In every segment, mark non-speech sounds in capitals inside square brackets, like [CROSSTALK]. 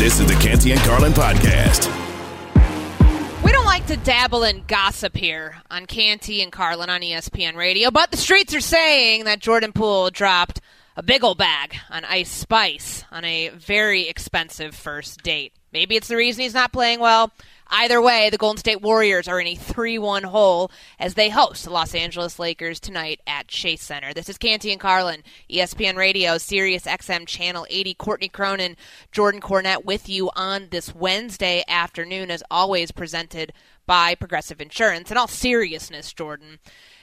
This is the Canty and Carlin podcast. We don't like to dabble in gossip here on Canty and Carlin on ESPN Radio, but the streets are saying that Jordan Poole dropped a big ol' bag on Ice Spice on a very expensive first date. Maybe it's the reason he's not playing well. Either way, the Golden State Warriors are in a 3 1 hole as they host the Los Angeles Lakers tonight at Chase Center. This is Canty and Carlin, ESPN Radio, Sirius XM Channel 80. Courtney Cronin, Jordan Cornette with you on this Wednesday afternoon, as always, presented by Progressive Insurance. In all seriousness, Jordan,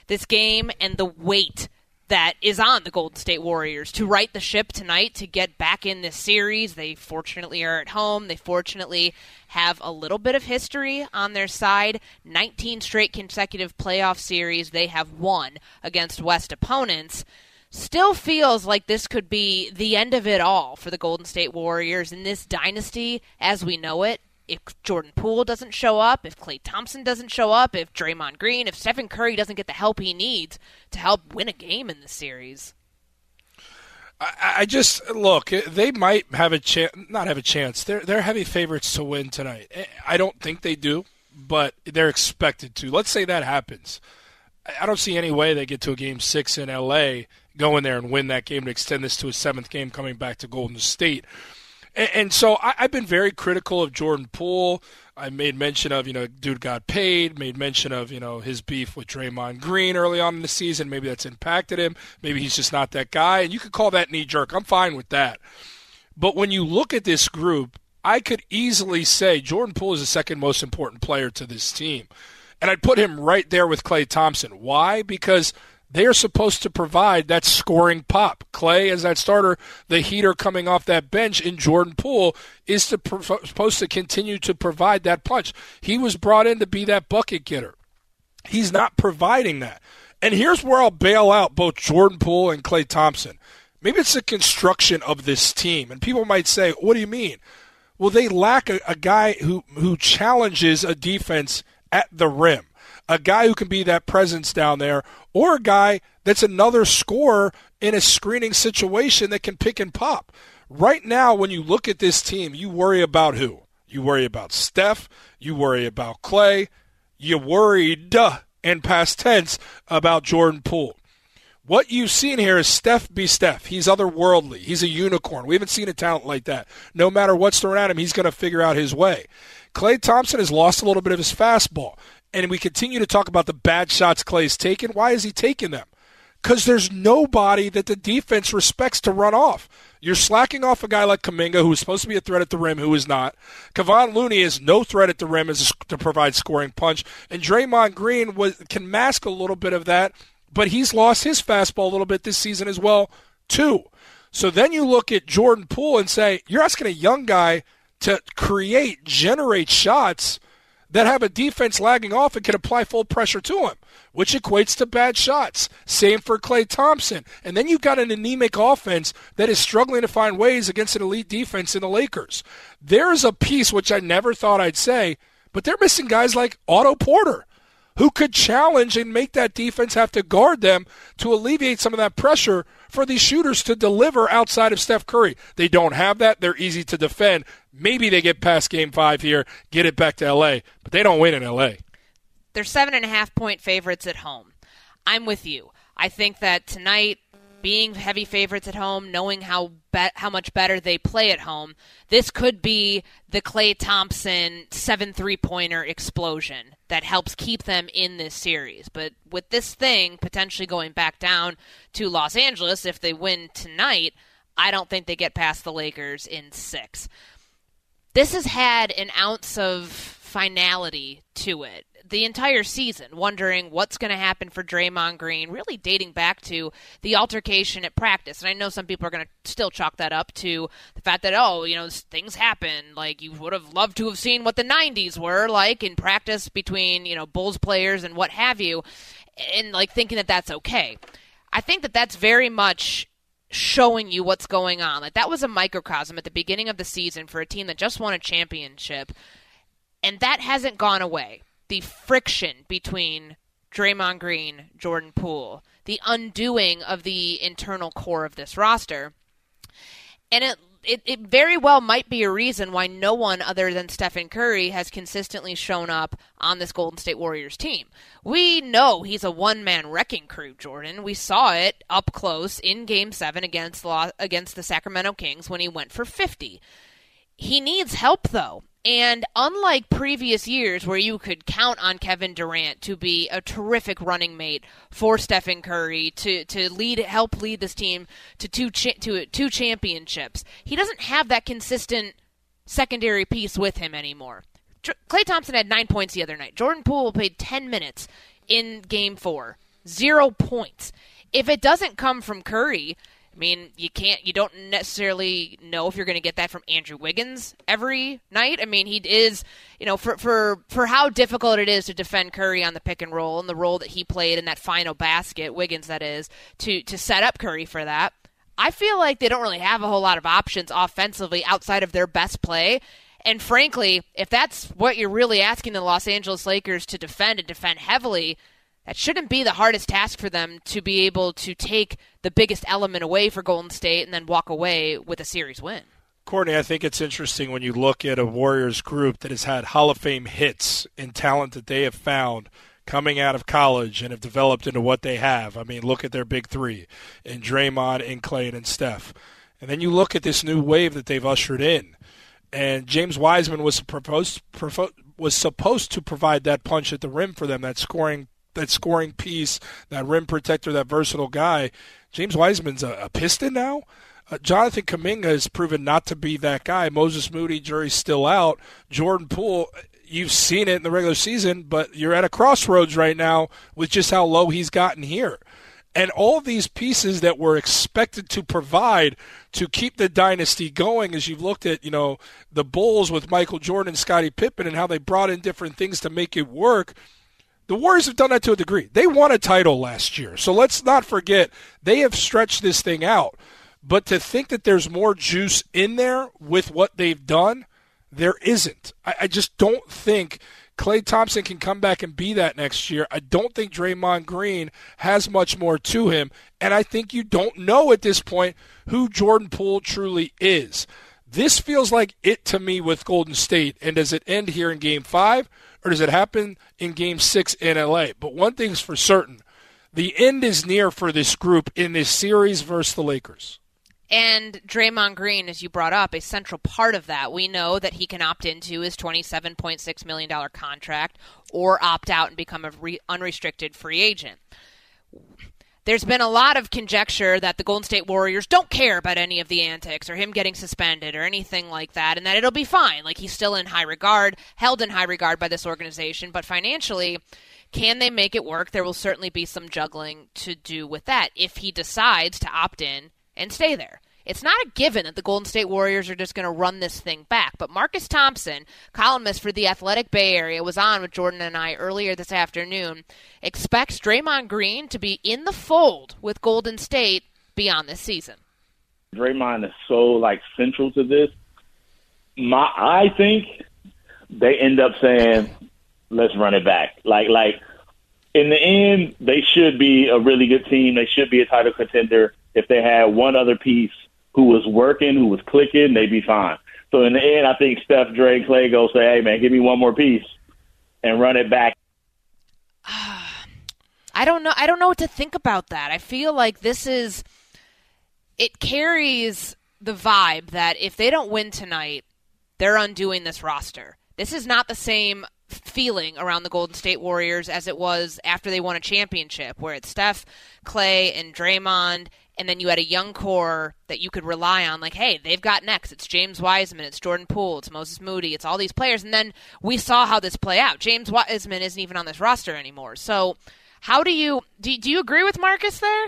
this game and the weight that is on the Golden State Warriors to right the ship tonight to get back in this series. They fortunately are at home. They fortunately have a little bit of history on their side. 19 straight consecutive playoff series they have won against West opponents. Still feels like this could be the end of it all for the Golden State Warriors in this dynasty as we know it if Jordan Poole doesn't show up, if Klay Thompson doesn't show up, if Draymond Green, if Stephen Curry doesn't get the help he needs to help win a game in the series. I, I just look. They might have a chance, not have a chance. They're they're heavy favorites to win tonight. Eh, I don't think they do, but they're expected to. Let's say that happens. I don't see any way they get to a game six in LA, go in there and win that game to extend this to a seventh game coming back to Golden State. And, and so I, I've been very critical of Jordan Poole. I made mention of, you know, dude got paid, made mention of, you know, his beef with Draymond Green early on in the season. Maybe that's impacted him. Maybe he's just not that guy. And you could call that knee jerk. I'm fine with that. But when you look at this group, I could easily say Jordan Poole is the second most important player to this team. And I'd put him right there with Klay Thompson. Why? Because they are supposed to provide that scoring pop. Klay as that starter, the heater coming off that bench in Jordan Poole is to, supposed to continue to provide that punch. He was brought in to be that bucket getter. He's not providing that. And here's where I'll bail out both Jordan Poole and Klay Thompson. Maybe it's the construction of this team. And people might say, what do you mean? Well, they lack a, a guy who, who challenges a defense at the rim a guy who can be that presence down there, or a guy that's another scorer in a screening situation that can pick and pop. Right now, when you look at this team, you worry about who? You worry about Steph, you worry about Klay, you worried in past tense about Jordan Poole. What you've seen here is Steph be Steph. He's otherworldly. He's a unicorn. We haven't seen a talent like that. No matter what's thrown at him, he's going to figure out his way. Klay Thompson has lost a little bit of his fastball and we continue to talk about the bad shots Klay's taken. Why is he taking them? Because there's nobody that the defense respects to run off. You're slacking off a guy like Kuminga, who is supposed to be a threat at the rim, who is not. Kevon Looney is no threat at the rim as a, to provide scoring punch, and Draymond Green was, can mask a little bit of that, but he's lost his fastball a little bit this season as well, too. So then you look at Jordan Poole and say, you're asking a young guy to create, generate shots that have a defense lagging off and can apply full pressure to him, which equates to bad shots. Same for Klay Thompson. And then you've got an anemic offense that is struggling to find ways against an elite defense in the Lakers. There's a piece which I never thought I'd say, but they're missing guys like Otto Porter. Who could challenge and make that defense have to guard them to alleviate some of that pressure for these shooters to deliver outside of Steph Curry? They don't have that. They're easy to defend. Maybe they get past game five here, get it back to LA, but they don't win in LA. They're seven and a half point favorites at home. I'm with you. I think that tonight, being heavy favorites at home, knowing how be- how much better they play at home, this could be the Klay Thompson seven three pointer explosion that helps keep them in this series. But with this thing potentially going back down to Los Angeles if they win tonight, I don't think they get past the Lakers in six this has had an ounce of finality to it the entire season, wondering what's going to happen for Draymond Green, really dating back to the altercation at practice. And I know some people are going to still chalk that up to the fact that, oh, you know, things happen. Like, you would have loved to have seen what the 90s were like in practice between, you know, Bulls players and what have you, and, like, thinking that that's okay. I think that that's very much showing you what's going on. Like that was a microcosm at the beginning of the season for a team that just won a championship, and that hasn't gone away the friction between Draymond Green, Jordan Poole, the undoing of the internal core of this roster. And it, it, it very well might be a reason why no one other than Stephen Curry has consistently shown up on this Golden State Warriors team. We know he's a one man wrecking crew, Jordan. We saw it up close in Game 7 against, against the Sacramento Kings when he went for 50. He needs help, though. And unlike previous years where you could count on Kevin Durant to be a terrific running mate for Stephen Curry to, to lead help lead this team to two cha- to two championships, he doesn't have that consistent secondary piece with him anymore. Klay Thompson had 9 points the other night. Jordan Poole played 10 minutes in game 4. 0 points. If it doesn't come from Curry, I mean, you can't, you don't necessarily know if you're going to get that from Andrew Wiggins every night. I mean, he is, you know, for for for how difficult it is to defend Curry on the pick and roll and the role that he played in that final basket, Wiggins that is, to to set up Curry for that. I feel like they don't really have a whole lot of options offensively outside of their best play. And frankly, if that's what you're really asking the Los Angeles Lakers to defend and defend heavily, that shouldn't be the hardest task for them to be able to take the biggest element away for Golden State and then walk away with a series win. Courtney, I think it's interesting when you look at a Warriors group that has had Hall of Fame hits and talent that they have found coming out of college and have developed into what they have. I mean, look at their big three in Draymond, and Klay, and Steph. And then you look at this new wave that they've ushered in. And James Wiseman was proposed, was supposed to provide that punch at the rim for them, that scoring that scoring piece, that rim protector, that versatile guy. James Wiseman's a, a Piston now. Uh, Jonathan Kuminga has proven not to be that guy. Moses Moody, jury's still out. Jordan Poole, you've seen it in the regular season, but you're at a crossroads right now with just how low he's gotten here. And all these pieces that were expected to provide to keep the dynasty going, as you've looked at, you know, the Bulls with Michael Jordan, Scottie Pippen, and how they brought in different things to make it work – the Warriors have done that to a degree. They won a title last year. So let's not forget they have stretched this thing out. But to think that there's more juice in there with what they've done, there isn't. I, I just don't think Klay Thompson can come back and be that next year. I don't think Draymond Green has much more to him. And I think you don't know at this point who Jordan Poole truly is. This feels like it to me with Golden State. And does it end here in game five? Or does it happen in game six in LA? But one thing's for certain the end is near for this group in this series versus the Lakers. And Draymond Green, as you brought up, a central part of that. We know that he can opt into his $27.6 million contract or opt out and become a re- unrestricted free agent there's been a lot of conjecture that the Golden State Warriors don't care about any of the antics or him getting suspended or anything like that, and that it'll be fine. Like he's still in high regard, held in high regard by this organization, but financially, can they make it work? There will certainly be some juggling to do with that if he decides to opt in and stay there. It's not a given that the Golden State Warriors are just going to run this thing back. But Marcus Thompson, columnist for the Athletic Bay Area, was on with Jordan and I earlier this afternoon, expects Draymond Green to be in the fold with Golden State beyond this season. Draymond is so like central to this. My, I think they end up saying, "Let's run it back." Like, like in the end, they should be a really good team. They should be a title contender if they had one other piece who was working, who was clicking, they'd be fine. So in the end, I think Steph, Dre, and Klay go say, "Hey, man, give me one more piece and run it back." [SIGHS] I don't know. I don't know what to think about that. I feel like this is it carries the vibe that if they don't win tonight, they're undoing this roster. This is not the same feeling around the Golden State Warriors as it was after they won a championship, where it's Steph, Klay, and Draymond and then you had a young core that you could rely on, like, hey, they've got next. It's James Wiseman, it's Jordan Poole, it's Moses Moody, it's all these players. And then we saw how this play out. James Wiseman isn't even on this roster anymore. So, how do you do? Do you agree with Marcus there?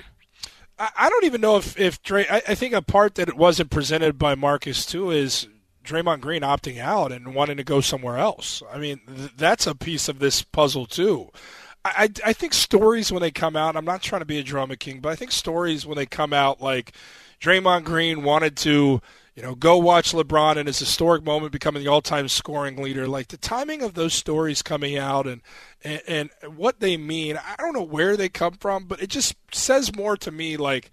I don't even know if if Dray. I, I think a part that it wasn't presented by Marcus too is Draymond Green opting out and wanting to go somewhere else. I mean, th- that's a piece of this puzzle too. I, I, think stories when they come out. I'm not trying to be a drama king, but I think stories when they come out like Draymond Green wanted to you know, go watch LeBron in his historic moment becoming the all-time scoring leader. Like the timing of those stories coming out and, and and what they mean, I don't know where they come from, but it just says more to me. Like,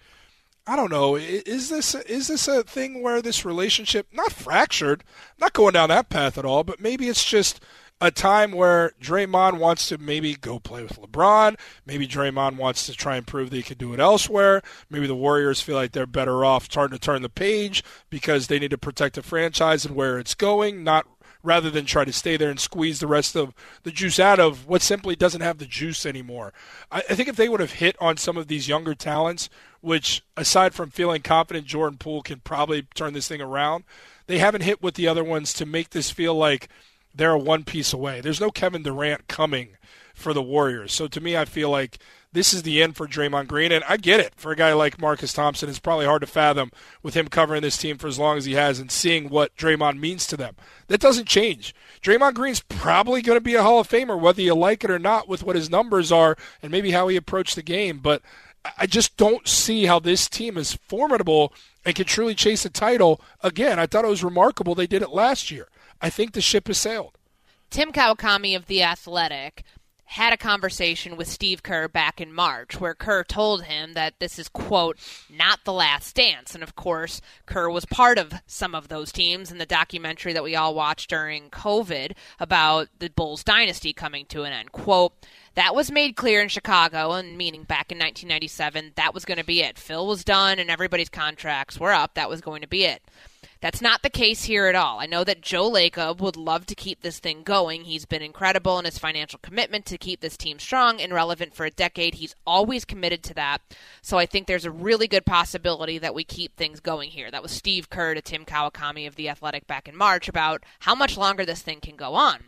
I don't know, is this is this a thing where this relationship not fractured, not going down that path at all, but maybe it's just a time where Draymond wants to maybe go play with LeBron. Maybe Draymond wants to try and prove that he could do it elsewhere. Maybe the Warriors feel like they're better off starting to turn the page because they need to protect the franchise and where it's going, not rather than try to stay there and squeeze the rest of the juice out of what simply doesn't have the juice anymore. I, I think if they would have hit on some of these younger talents, which aside from feeling confident Jordan Poole can probably turn this thing around, they haven't hit with the other ones to make this feel like – they're a one piece away. There's no Kevin Durant coming for the Warriors. So to me, I feel like this is the end for Draymond Green. And I get it. For a guy like Marcus Thompson, it's probably hard to fathom with him covering this team for as long as he has and seeing what Draymond means to them. That doesn't change. Draymond Green's probably going to be a Hall of Famer, whether you like it or not, with what his numbers are and maybe how he approached the game. But I just don't see how this team is formidable and can truly chase a title. Again, I thought it was remarkable they did it last year. I think the ship has sailed. Tim Kawakami of The Athletic had a conversation with Steve Kerr back in March where Kerr told him that this is, quote, not the last dance. And of course, Kerr was part of some of those teams in the documentary that we all watched during COVID about the Bulls dynasty coming to an end. Quote, that was made clear in Chicago, and meaning back in 1997, that was going to be it. Phil was done and everybody's contracts were up. That was going to be it. That's not the case here at all. I know that Joe Lacob would love to keep this thing going. He's been incredible in his financial commitment to keep this team strong and relevant for a decade. He's always committed to that. So I think there's a really good possibility that we keep things going here. That was Steve Kerr to Tim Kawakami of The Athletic back in March about how much longer this thing can go on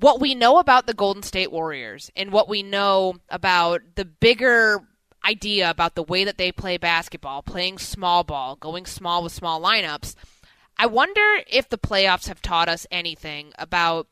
what we know about the Golden State Warriors and what we know about the bigger idea about the way that they play basketball, playing small ball, going small with small lineups. I wonder if the playoffs have taught us anything about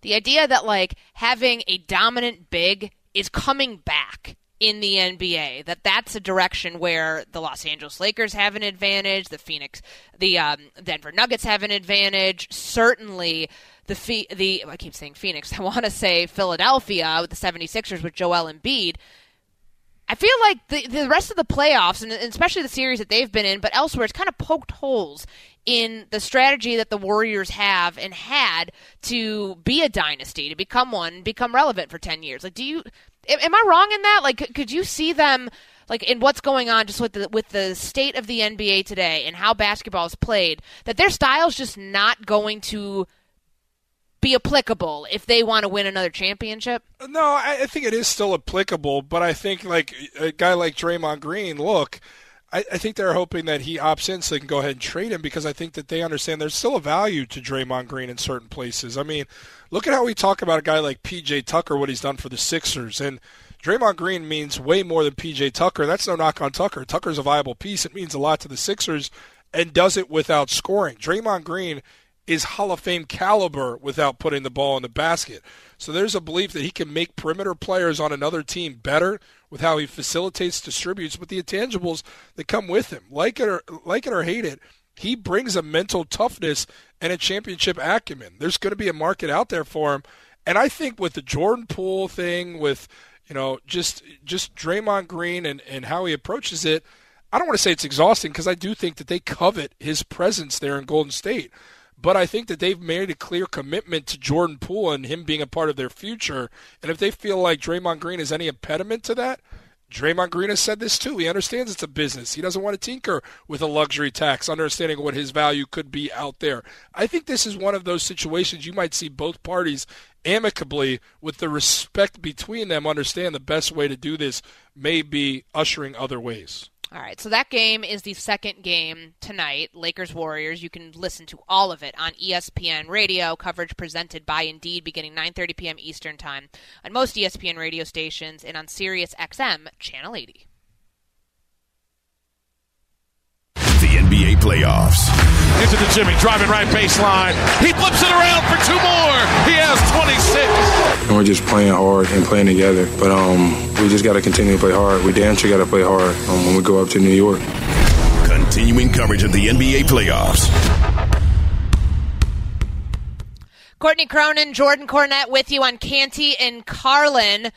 the idea that like having a dominant big is coming back in the NBA. That that's a direction where the Los Angeles Lakers have an advantage, the Phoenix, the um, Denver Nuggets have an advantage. Certainly, the the I keep saying Phoenix. [LAUGHS] I want to say Philadelphia with the 76ers with Joel Embiid I feel like the the rest of the playoffs, and especially the series that they've been in, but elsewhere, it's kind of poked holes in the strategy that the Warriors have and had to be a dynasty, to become one, become relevant for ten years. Like, do you? Am I wrong in that? Like, could you see them? like in what's going on just with the with the state of the NBA today and how basketball is played that their style's just not going to be applicable if they want to win another championship? No, I, I think it is still applicable, but I think like a guy like Draymond Green, look, I, I, think they're hoping that he opts in so they can go ahead and trade him because I think that they understand there's still a value to Draymond Green in certain places. I mean, look at how we talk about a guy like PJ Tucker, what he's done for the Sixers, and Draymond Green means way more than PJ Tucker. That's no knock on Tucker. Tucker's a viable piece. It means a lot to the Sixers and does it without scoring. Draymond Green is Hall of Fame caliber without putting the ball in the basket. So there's a belief that he can make perimeter players on another team better with how he facilitates, distributes, with the intangibles that come with him. Like it or like it or hate it, he brings a mental toughness and a championship acumen. There's going to be a market out there for him, and I think with the Jordan Poole thing, with you know just just Draymond Green and and how he approaches it. I don't want to say it's exhausting because I do think that they covet his presence there in Golden State. But I think that they've made a clear commitment to Jordan Poole and him being a part of their future. And if they feel like Draymond Green is any impediment to that, Draymond Green has said this too. He understands it's a business. He doesn't want to tinker with a luxury tax, understanding what his value could be out there. I think this is one of those situations you might see both parties amicably with the respect between them understand the best way to do this may be ushering other ways. All right, so that game is the second game tonight, Lakers Warriors. You can listen to all of it on ESPN Radio, coverage presented by Indeed beginning 9:30 p.m. Eastern Time on most ESPN radio stations and on Sirius XM channel 80. The NBA playoffs. Into the Jimmy, driving right baseline. He flips it around for two more. He has 26. And we're just playing hard and playing together. But um, we just got to continue to play hard. We damn sure got to play hard um, when we go up to New York. Continuing coverage of the NBA playoffs. Courtney Cronin, Jordan Cornette with you on Canty and Carlin.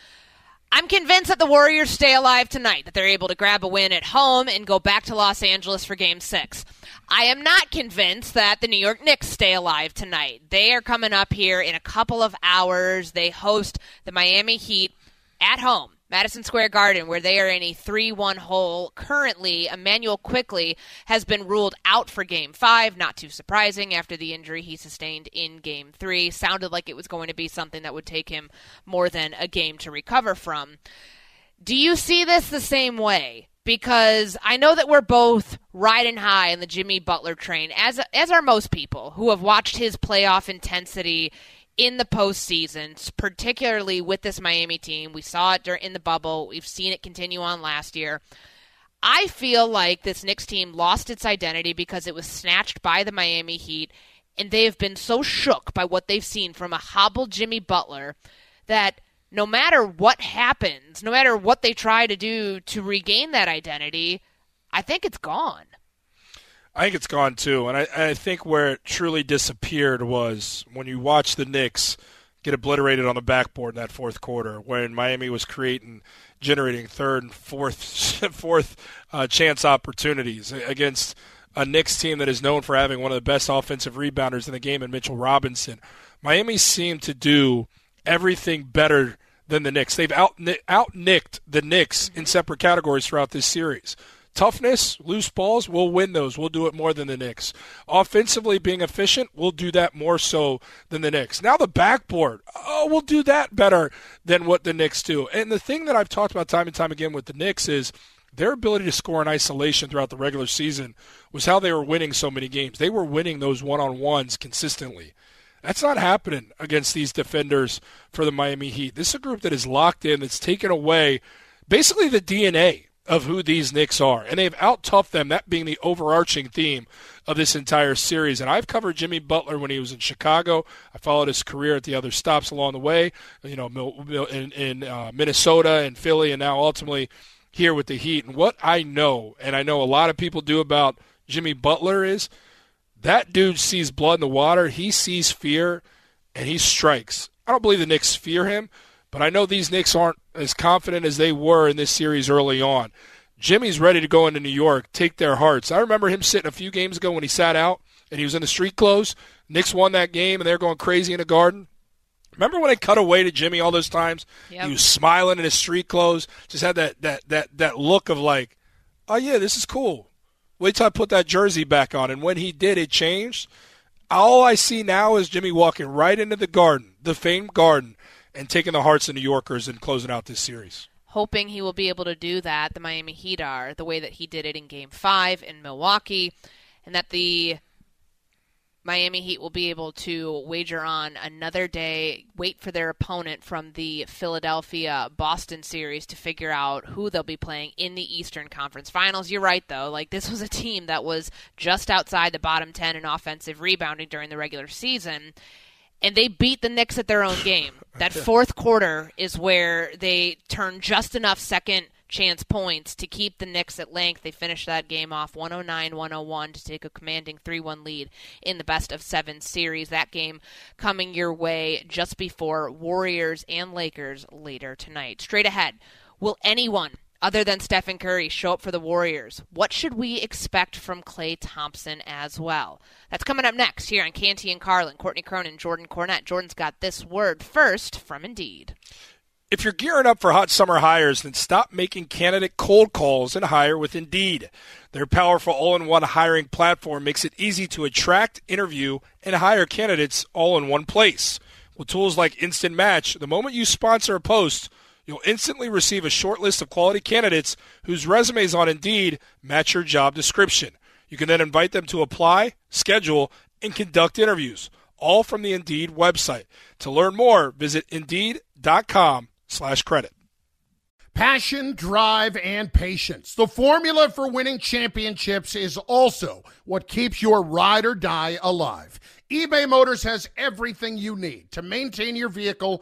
I'm convinced that the Warriors stay alive tonight, that they're able to grab a win at home and go back to Los Angeles for game six. I am not convinced that the New York Knicks stay alive tonight. They are coming up here in a couple of hours. They host the Miami Heat at home. Madison Square Garden, where they are in a 3 1 hole. Currently, Immanuel Quickley has been ruled out for game five. Not too surprising after the injury he sustained in game three. Sounded like it was going to be something that would take him more than a game to recover from. Do you see this the same way? Because I know that we're both riding high in the Jimmy Butler train, as as are most people who have watched his playoff intensity in the postseason, particularly with this Miami team. We saw it in the bubble. We've seen it continue on last year. I feel like this Knicks team lost its identity because it was snatched by the Miami Heat, and they have been so shook by what they've seen from a hobbled Jimmy Butler that no matter what happens, no matter what they try to do to regain that identity, I think it's gone. I think it's gone too, and I, I think where it truly disappeared was when you watch the Knicks get obliterated on the backboard in that fourth quarter, when Miami was creating, generating third and fourth, [LAUGHS] fourth uh, chance opportunities against a Knicks team that is known for having one of the best offensive rebounders in the game in Mitchell Robinson. Miami seemed to do everything better than the Knicks. They've out out nicked the Knicks in separate categories throughout this series. Toughness, loose balls, we'll win those. We'll do it more than the Knicks. Offensively, being efficient, we'll do that more so than the Knicks. Now the backboard, oh, we'll do that better than what the Knicks do. And the thing that I've talked about time and time again with the Knicks is their ability to score in isolation throughout the regular season was how they were winning so many games. They were winning those one-on-ones consistently. That's not happening against these defenders for the Miami Heat. This is a group that is locked in, that's taken away basically the DNA of who these Knicks are. And they've out toughed them, that being the overarching theme of this entire series. And I've covered Jimmy Butler when he was in Chicago. I followed his career at the other stops along the way, you know, in, in uh, Minnesota and Philly, and now ultimately here with the Heat. And what I know, and I know a lot of people do about Jimmy Butler, is that dude sees blood in the water. He sees fear, and he strikes. I don't believe the Knicks fear him, but I know these Knicks aren't as confident as they were in this series early on. Jimmy's ready to go into New York, take their hearts. I remember him sitting a few games ago when he sat out and he was in the street clothes. Knicks won that game and they're going crazy in the garden. Remember when I cut away to Jimmy all those times? Yep. He was smiling in his street clothes, just had that, that, that, that look of like, oh, yeah, this is cool. Wait till I put that jersey back on. And when he did, it changed. All I see now is Jimmy walking right into the garden, the famed garden, and taking the hearts of New Yorkers and closing out this series. Hoping he will be able to do that, the Miami Heat are, the way that he did it in Game 5 in Milwaukee, and that the Miami Heat will be able to wager on another day, wait for their opponent from the Philadelphia Boston series to figure out who they'll be playing in the Eastern Conference Finals. You're right, though. Like, this was a team that was just outside the bottom 10 in offensive rebounding during the regular season and they beat the Knicks at their own game. That fourth quarter is where they turn just enough second chance points to keep the Knicks at length. They finished that game off 109-101 to take a commanding 3-1 lead in the best of 7 series. That game coming your way just before Warriors and Lakers later tonight. Straight ahead, will anyone other than Stephen Curry show up for the Warriors? What should we expect from Klay Thompson as well? That's coming up next here on Canty and Carlin. Courtney Cronin, Jordan Cornette. Jordan's got this word first from Indeed. If you're gearing up for hot summer hires, then stop making candidate cold calls and hire with Indeed. Their powerful all in one hiring platform makes it easy to attract, interview, and hire candidates all in one place. With tools like Instant Match, the moment you sponsor a post, you'll instantly receive a short list of quality candidates whose resumes on Indeed match your job description. You can then invite them to apply, schedule, and conduct interviews, all from the Indeed website. To learn more, visit Indeed.com slash credit. Passion, drive, and patience. The formula for winning championships is also what keeps your ride or die alive. eBay Motors has everything you need to maintain your vehicle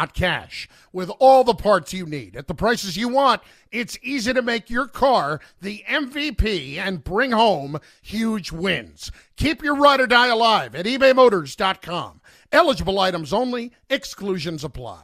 cash. With all the parts you need at the prices you want, it's easy to make your car the MVP and bring home huge wins. Keep your ride or die alive at ebaymotors.com. Eligible items only, exclusions apply.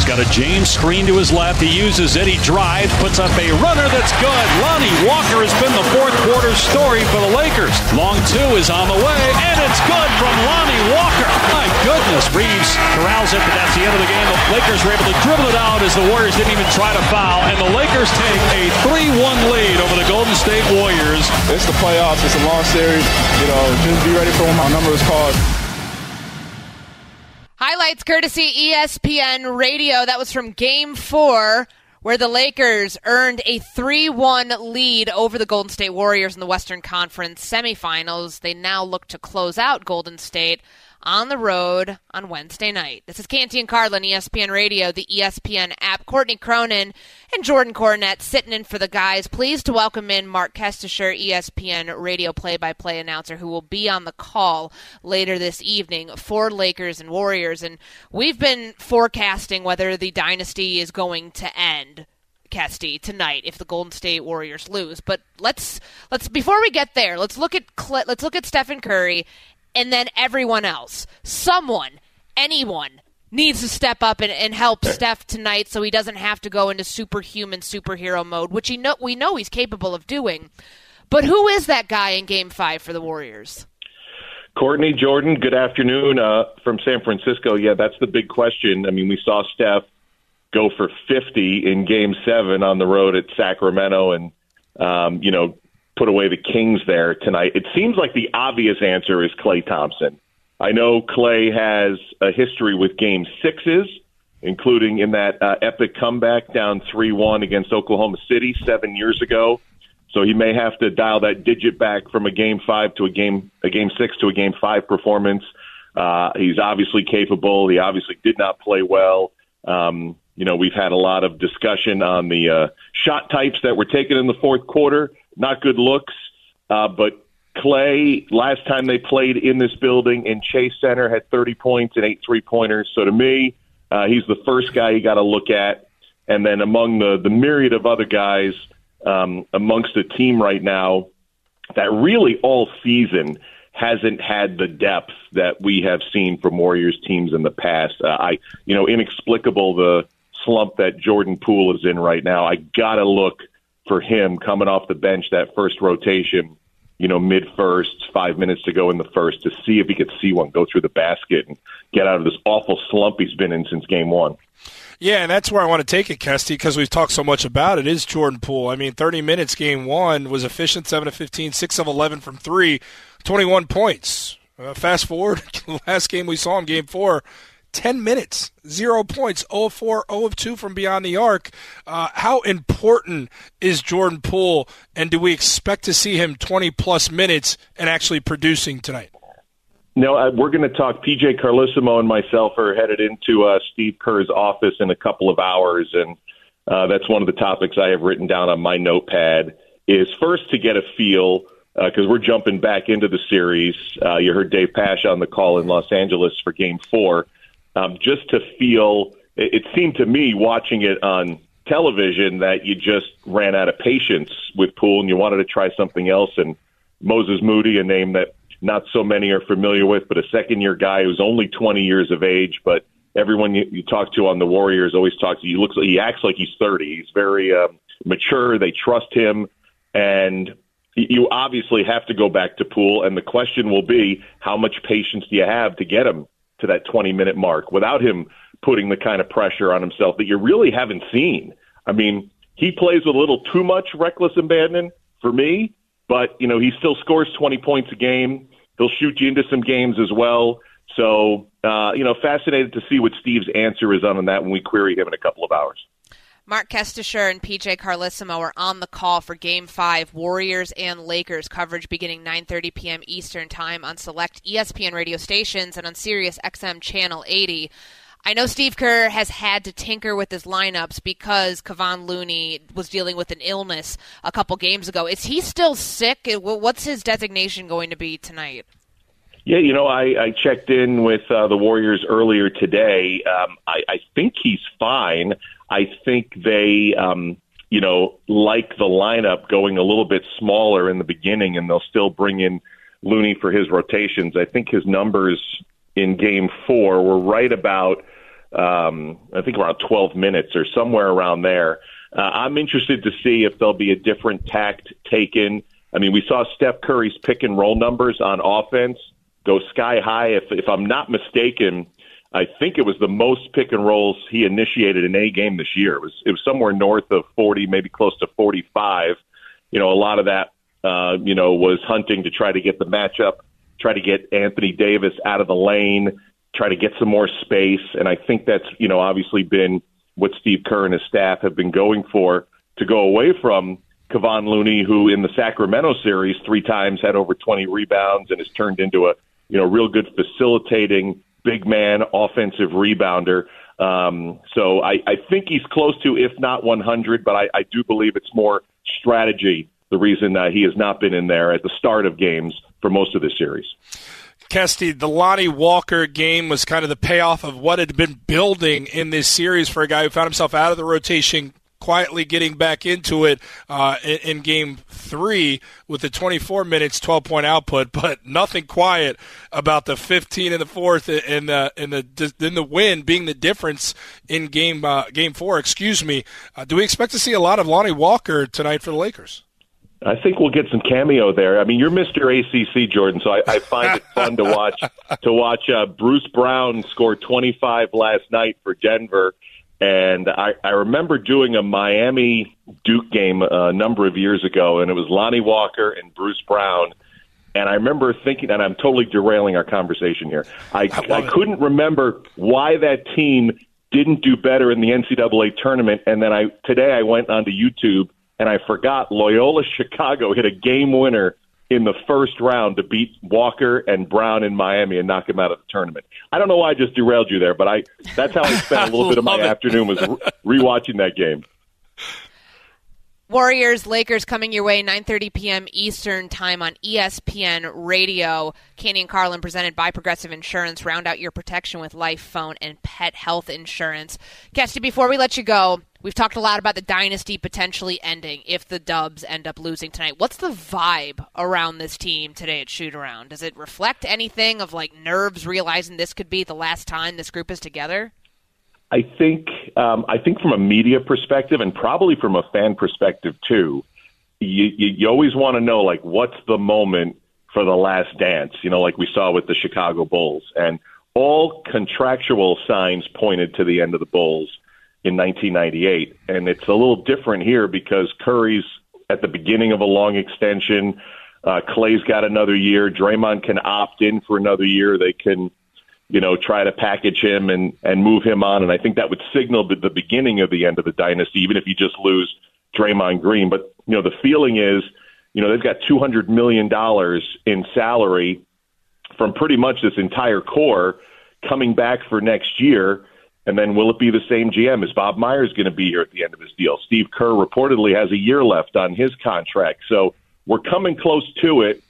He's got a James screen to his left. He uses it. He drives, puts up a runner that's good. Lonnie Walker has been the fourth quarter story for the Lakers. Long two is on the way, and it's good from Lonnie Walker. My goodness. Reaves corrals it, but that's the end of the game. The Lakers were able to dribble it out as the Warriors didn't even try to foul, and the Lakers take a 3-1 lead over the Golden State Warriors. It's the playoffs. It's a long series. You know, just be ready for when my number is called. Highlights courtesy ESPN Radio. That was from game four, where the Lakers earned a 3 1 lead over the Golden State Warriors in the Western Conference semifinals. They now look to close out Golden State on the road on Wednesday night. This is Canty and Carlin, ESPN Radio, the ESPN app. Courtney Cronin and Jordan Cornette sitting in for the guys. Pleased to welcome in Marc Kestecher, ESPN Radio play-by-play announcer, who will be on the call later this evening for Lakers and Warriors. And we've been forecasting whether the dynasty is going to end. Kesty tonight if the Golden State Warriors lose. But let's let's before we get there, let's look at let's look at Stephen Curry and then everyone else. Someone, anyone, needs to step up and, and help Steph tonight so he doesn't have to go into superhuman superhero mode, which he know, we know he's capable of doing. But who is that guy in game five for the Warriors? Courtney Jordan, good afternoon uh, from San Francisco. Yeah, that's the big question. I mean, we saw Steph go for 50 in game seven on the road at Sacramento and, um, you know, put away the Kings there tonight. It seems like the obvious answer is Klay Thompson. I know Klay has a history with game sixes, including in that uh, epic comeback down 3 1 against Oklahoma City seven years ago. So he may have to dial that digit back from a game five to a game a game six to a game five performance. Uh, he's obviously capable. He obviously did not play well. Um, you know, we've had a lot of discussion on the uh, shot types that were taken in the fourth quarter. Not good looks, uh, but Klay, last time they played in this building in Chase Center, had 30 points and eight three pointers. So to me, uh, he's the first guy you got to look at. And then among the, the myriad of other guys um, amongst the team right now that really all season hasn't had the depth that we have seen from Warriors teams in the past. Uh, I, you know, inexplicable the slump that Jordan Poole is in right now. I gotta look for him coming off the bench that first rotation, you know, mid first, five minutes to go in the first, to see if he could see one go through the basket and get out of this awful slump he's been in since game one. Yeah, and that's where I want to take it, Kesty, because we've talked so much about it. Is Jordan Poole? I mean, 30 minutes game one was efficient, seven of 15, six of 11 from three, 21 points. Uh, fast forward, [LAUGHS] last game we saw him, game four, 10 minutes, zero points, 0 of 4, 0 of 2 from beyond the arc. Uh, how important is Jordan Poole, and do we expect to see him 20 plus minutes and actually producing tonight? No, we're going to talk. PJ Carlesimo and myself are headed into uh, Steve Kerr's office in a couple of hours, and uh, that's one of the topics I have written down on my notepad. Is first to get a feel because uh, we're jumping back into the series. Uh, you heard Dave Pasch on the call in Los Angeles for Game Four, um, just to feel. It, it seemed to me watching it on television that you just ran out of patience with Poole and you wanted to try something else. And Moses Moody, a name that not so many are familiar with, but a second year guy who's only 20 years of age, but everyone you, you talk to on the Warriors always talks. He looks, he acts like he's 30. He's very uh, mature. They trust him, and you obviously have to go back to Poole. And the question will be, how much patience do you have to get him to that 20 minute mark without him putting the kind of pressure on himself that you really haven't seen? I mean, he plays with a little too much reckless abandon for me, but you know he still scores 20 points a game. He'll shoot you into some games as well. So, uh, you know, fascinated to see what Steve's answer is on that when we query him in a couple of hours. Marc Kestecher and PJ Carlesimo are on the call for Game 5, Warriors and Lakers coverage beginning 9.30 p.m. Eastern Time on select ESPN radio stations and on Sirius XM Channel 80. I know Steve Kerr has had to tinker with his lineups because Kevon Looney was dealing with an illness a couple games ago. Is he still sick? What's his designation going to be tonight? Yeah, you know, I, I checked in with uh, the Warriors earlier today. Um, I, I think he's fine. I think they, um, you know, like the lineup going a little bit smaller in the beginning, and they'll still bring in Looney for his rotations. I think his numbers in Game Four were right about um, I think around 12 minutes or somewhere around there. Uh, I'm interested to see if there'll be a different tact taken. I mean, we saw Steph Curry's pick and roll numbers on offense go sky high. If, if I'm not mistaken, I think it was the most pick and rolls he initiated in a game this year. It was it was somewhere north of 40, maybe close to 45. You know, a lot of that, uh, you know, was hunting to try to get the matchup, try to get Anthony Davis out of the lane try to get some more space. And I think that's, you know, obviously been what Steve Kerr and his staff have been going for to go away from Kevon Looney, who in the Sacramento series three times had over 20 rebounds and has turned into a, you know, real good facilitating big man offensive rebounder. Um, so I, I think he's close to, if not 100, but I, I do believe it's more strategy the reason uh, he has not been in there at the start of games for most of this series. Kesty, the Lonnie Walker game was kind of the payoff of what had been building in this series for a guy who found himself out of the rotation quietly getting back into it uh, in, in, game three with the 24 minutes, 12 point output, [LAUGHS] but nothing quiet about the 15 in the fourth and the in the in the win being the difference in game uh, game four. Excuse me. Uh, do we expect to see a lot of Lonnie Walker tonight for the Lakers? I think we'll get some cameo there. I mean, you're Mr. ACC, Jordan, so I, I find it fun to watch [LAUGHS] to watch uh, Bruce Brown score 25 last night for Denver, and I, I remember doing a Miami Duke game a number of years ago, and it was Lonnie Walker and Bruce Brown. And I remember thinking, and I'm totally derailing our conversation here. I, I, I couldn't remember why that team didn't do better in the NCAA tournament. And then I today I went onto YouTube and I forgot Loyola Chicago hit a game winner in the first round to beat Walker and Brown in Miami and knock him out of the tournament. I don't know why I just derailed you there, but I that's how I spent a little [LAUGHS] bit of my it. afternoon was re- rewatching that game. Warriors Lakers coming your way 9:30 p.m. Eastern Time on ESPN Radio. Canty and Carlin presented by Progressive Insurance. Round out your protection with life, phone, and pet health insurance. Kesty, before we let you go, we've talked a lot about the dynasty potentially ending if the Dubs end up losing tonight. What's the vibe around this team today at shoot around? Does it reflect anything of like nerves realizing this could be the last time this group is together? I think um, I think from a media perspective and probably from a fan perspective too, you, you, you always want to know like what's the moment for the last dance, you know, like we saw with the Chicago Bulls, and all contractual signs pointed to the end of the Bulls in 1998, and it's a little different here because Curry's at the beginning of a long extension. Uh, Klay's got another year. Draymond can opt in for another year. They can you know, try to package him and and move him on. And I think that would signal the, the beginning of the end of the dynasty, even if you just lose Draymond Green. But you know, the feeling is, you know, they've got two hundred million dollars in salary from pretty much this entire core coming back for next year. And then will it be the same GM? Is Bob Myers going to be here at the end of his deal? Steve Kerr reportedly has a year left on his contract. So we're coming close to it.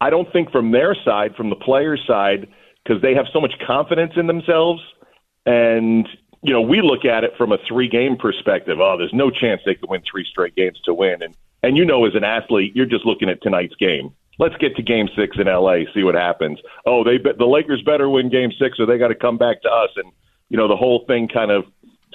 I don't think from their side, from the players' side, because they have so much confidence in themselves. And, you know, we look at it from a three game perspective. Oh, there's no chance they could win three straight games to win. And, and you know, as an athlete, you're just looking at tonight's game. Let's get to game six in LA, see what happens. Oh, they the Lakers better win game six or they got to come back to us. And, you know, the whole thing kind of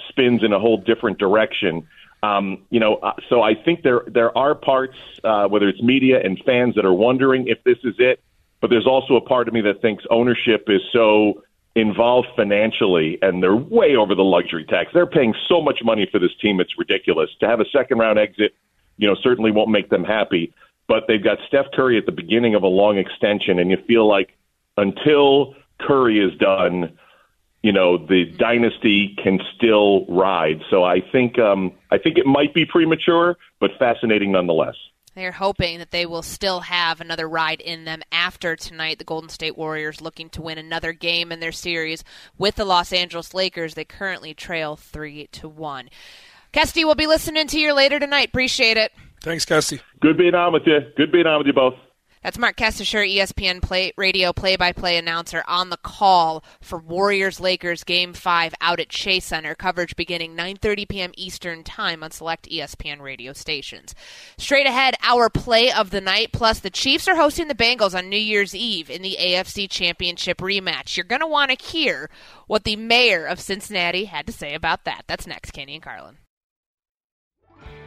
spins in a whole different direction. Um, you know, uh, so I think there there are parts, uh, whether it's media and fans, that are wondering if this is it. But there's also a part of me that thinks ownership is so involved financially and they're way over the luxury tax. They're paying so much money for this team, it's ridiculous. To have a second round exit, you know, certainly won't make them happy. But they've got Steph Curry at the beginning of a long extension, and you feel like until Curry is done, you know, the dynasty can still ride. So I think um, I think it might be premature, but fascinating nonetheless. They're hoping that they will still have another ride in them after tonight. The Golden State Warriors looking to win another game in their series with the Los Angeles Lakers. They currently trail three to one. Kesty, we'll be listening to you later tonight. Appreciate it. Thanks, Kesty. Good being on with you. Good being on with you both. That's Marc Kestecher, ESPN play, radio play-by-play announcer, on the call for Warriors Lakers Game Five out at Chase Center. Coverage beginning 9:30 p.m. Eastern Time on select ESPN radio stations. Straight ahead, our play of the night. Plus, the Chiefs are hosting the Bengals on New Year's Eve in the AFC Championship rematch. You're going to want to hear what the mayor of Cincinnati had to say about that. That's next, Canty and Carlin.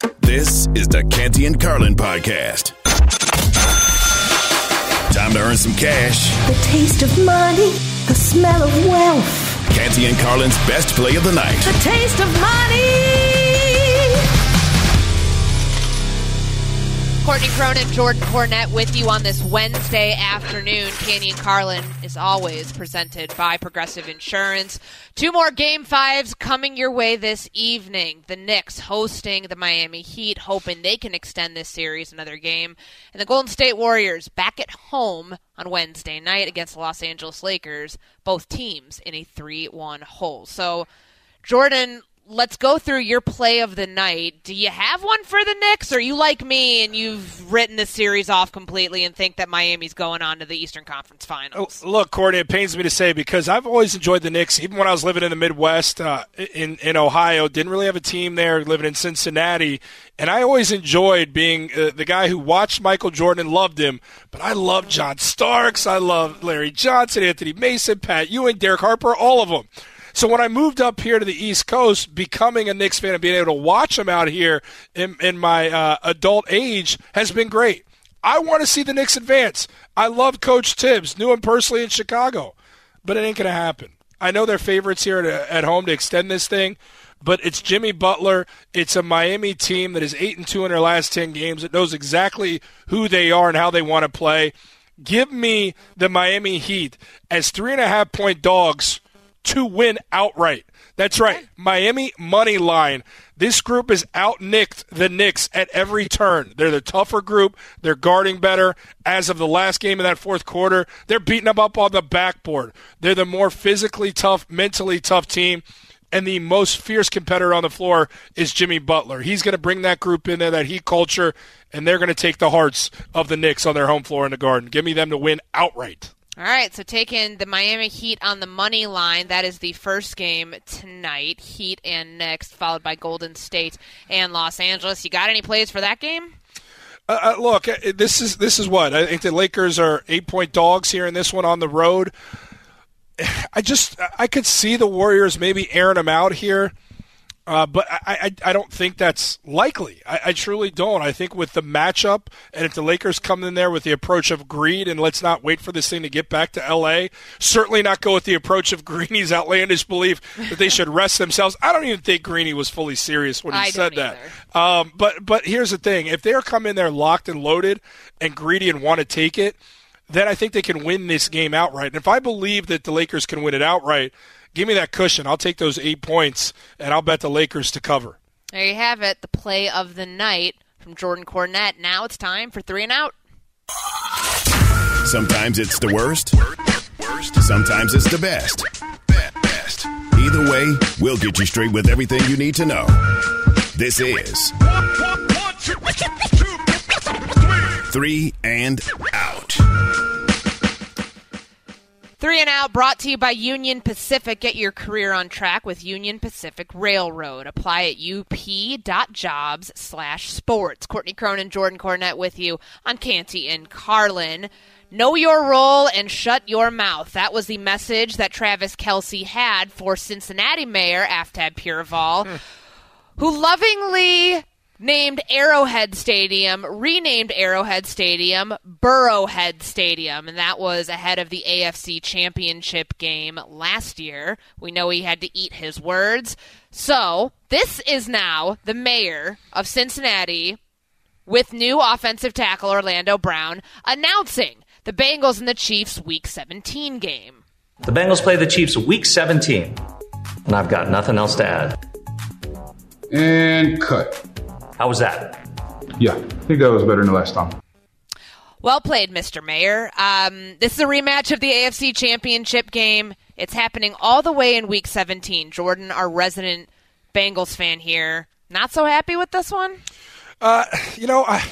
This is the Canty and Carlin podcast. Time to earn some cash. The taste of money, the smell of wealth. Canty and Carlin's best play of the night. The taste of money. Courtney Cronin, Jordan Cornette with you on this Wednesday afternoon. Canty and Carlin is always presented by Progressive Insurance. Two more game fives coming your way this evening. The Knicks hosting the Miami Heat, hoping they can extend this series another game. And the Golden State Warriors back at home on Wednesday night against the Los Angeles Lakers, both teams in a 3 1 hole. So, Jordan, let's go through your play of the night. Do you have one for the Knicks, or are you like me and you've written the series off completely and think that Miami's going on to the Eastern Conference Finals? Oh, look, Courtney, it pains me to say because I've always enjoyed the Knicks, even when I was living in the Midwest uh, in in Ohio. Didn't really have a team there, living in Cincinnati, and I always enjoyed being uh, the guy who watched Michael Jordan and loved him. But I love John Starks, I love Larry Johnson, Anthony Mason, Pat Ewing, Derek Harper, all of them. So when I moved up here to the East Coast, becoming a Knicks fan and being able to watch them out here in, in my uh, adult age has been great. I want to see the Knicks advance. I love Coach Thibs, knew him personally in Chicago, but it ain't going to happen. I know they're favorites here at, at home to extend this thing, but it's Jimmy Butler. It's a Miami team that is eight and two in their last ten games. It knows exactly who they are and how they want to play. Give me the Miami Heat as three and a half point dogs to win outright. That's right. Miami money line. This group is outnicked the Knicks at every turn. They're the tougher group. They're guarding better. As of the last game of that fourth quarter, they're beating them up on the backboard. They're the more physically tough, mentally tough team. And the most fierce competitor on the floor is Jimmy Butler. He's going to bring that group in there, that heat culture, and they're going to take the hearts of the Knicks on their home floor in the Garden. Give me them to win outright. All right, so taking the Miami Heat on the money line. That is the first game tonight. Heat and Knicks, followed by Golden State and Los Angeles. You got any plays for that game? Uh, uh, look, uh, this is this is what I think. The Lakers are eight point dogs here in this one on the road. [SIGHS] I just I could see the Warriors maybe airing them out here. Uh, but I, I, I, don't think that's likely. I, I, truly don't. I think with the matchup, and if the Lakers come in there with the approach of greed and let's not wait for this thing to get back to L.A., certainly not go with the approach of [LAUGHS] Greeny's outlandish belief that they should rest themselves. I don't even think Greeny was fully serious when he said that. Um, but but here's the thing: if they're coming in there locked and loaded and greedy and want to take it, then I think they can win this game outright. And if I believe that the Lakers can win it outright give me that cushion. I'll take those eight points, and I'll bet the Lakers to cover. There you have it, the play of the night from Jordan Cornette. Now it's time for three and out. Sometimes it's the worst. Sometimes it's the best. Best. Either way, we'll get you straight with everything you need to know. This is three and Three and out brought to you by Union Pacific. Get your career on track with Union Pacific Railroad. Apply at up.jobs slash sports. Courtney Cronin, Jordan Cornette with you on Canty and Carlin. Know your role and shut your mouth. That was the message that Travis Kelce had for Cincinnati Mayor Aftab Pureval, hmm. who lovingly named Arrowhead Stadium, renamed Arrowhead Stadium, Burrowhead Stadium, and that was ahead of the AFC Championship game last year. We know he had to eat his words. So, this is now the mayor of Cincinnati with new offensive tackle Orlando Brown announcing the Bengals and the Chiefs Week 17 game. The Bengals play the Chiefs Week 17, and I've got nothing else to add. And cut. How was that? Yeah, I think that was better than the last time. Well played, Mr. Mayor. Um, this is a rematch of the AFC Championship game. It's happening all the way in Week 17. Jordan, our resident Bengals fan here, not so happy with this one. Uh, you know, I,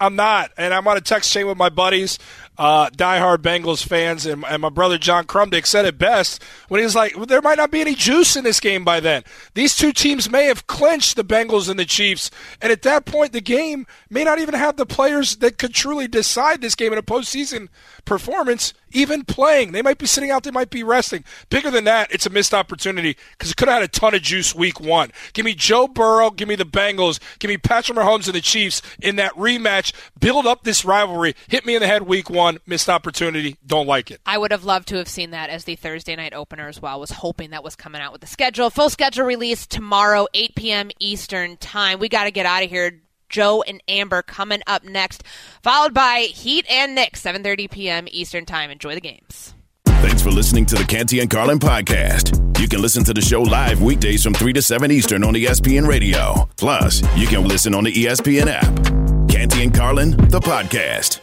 I'm not, and I'm on a text chain with my buddies uh, diehard Bengals fans, and, and, my brother John Krumdick said it best when he was like, well, "There might not be any juice in this game by then. These two teams may have clinched the Bengals and the Chiefs, and at that point, the game may not even have the players that could truly decide this game in a postseason performance." even playing. They might be sitting out, they might be resting. Bigger than that, it's a missed opportunity because it could have had a ton of juice week one. Give me Joe Burrow, give me the Bengals, give me Patrick Mahomes and the Chiefs in that rematch. Build up this rivalry. Hit me in the head week one, missed opportunity. Don't like it. I would have loved to have seen that as the Thursday night opener as well. Was hoping that was coming out with the schedule. Full schedule release tomorrow, 8 p.m. Eastern time. We got to get out of here. Joe and Amber coming up next, followed by Heat and Knicks, 7:30 p.m. Eastern Time. Enjoy the games. Thanks for listening to the Canty and Carlin podcast. You can listen to the show live weekdays from 3 to 7 Eastern on ESPN Radio. Plus, you can listen on the ESPN app. Canty and Carlin, the podcast.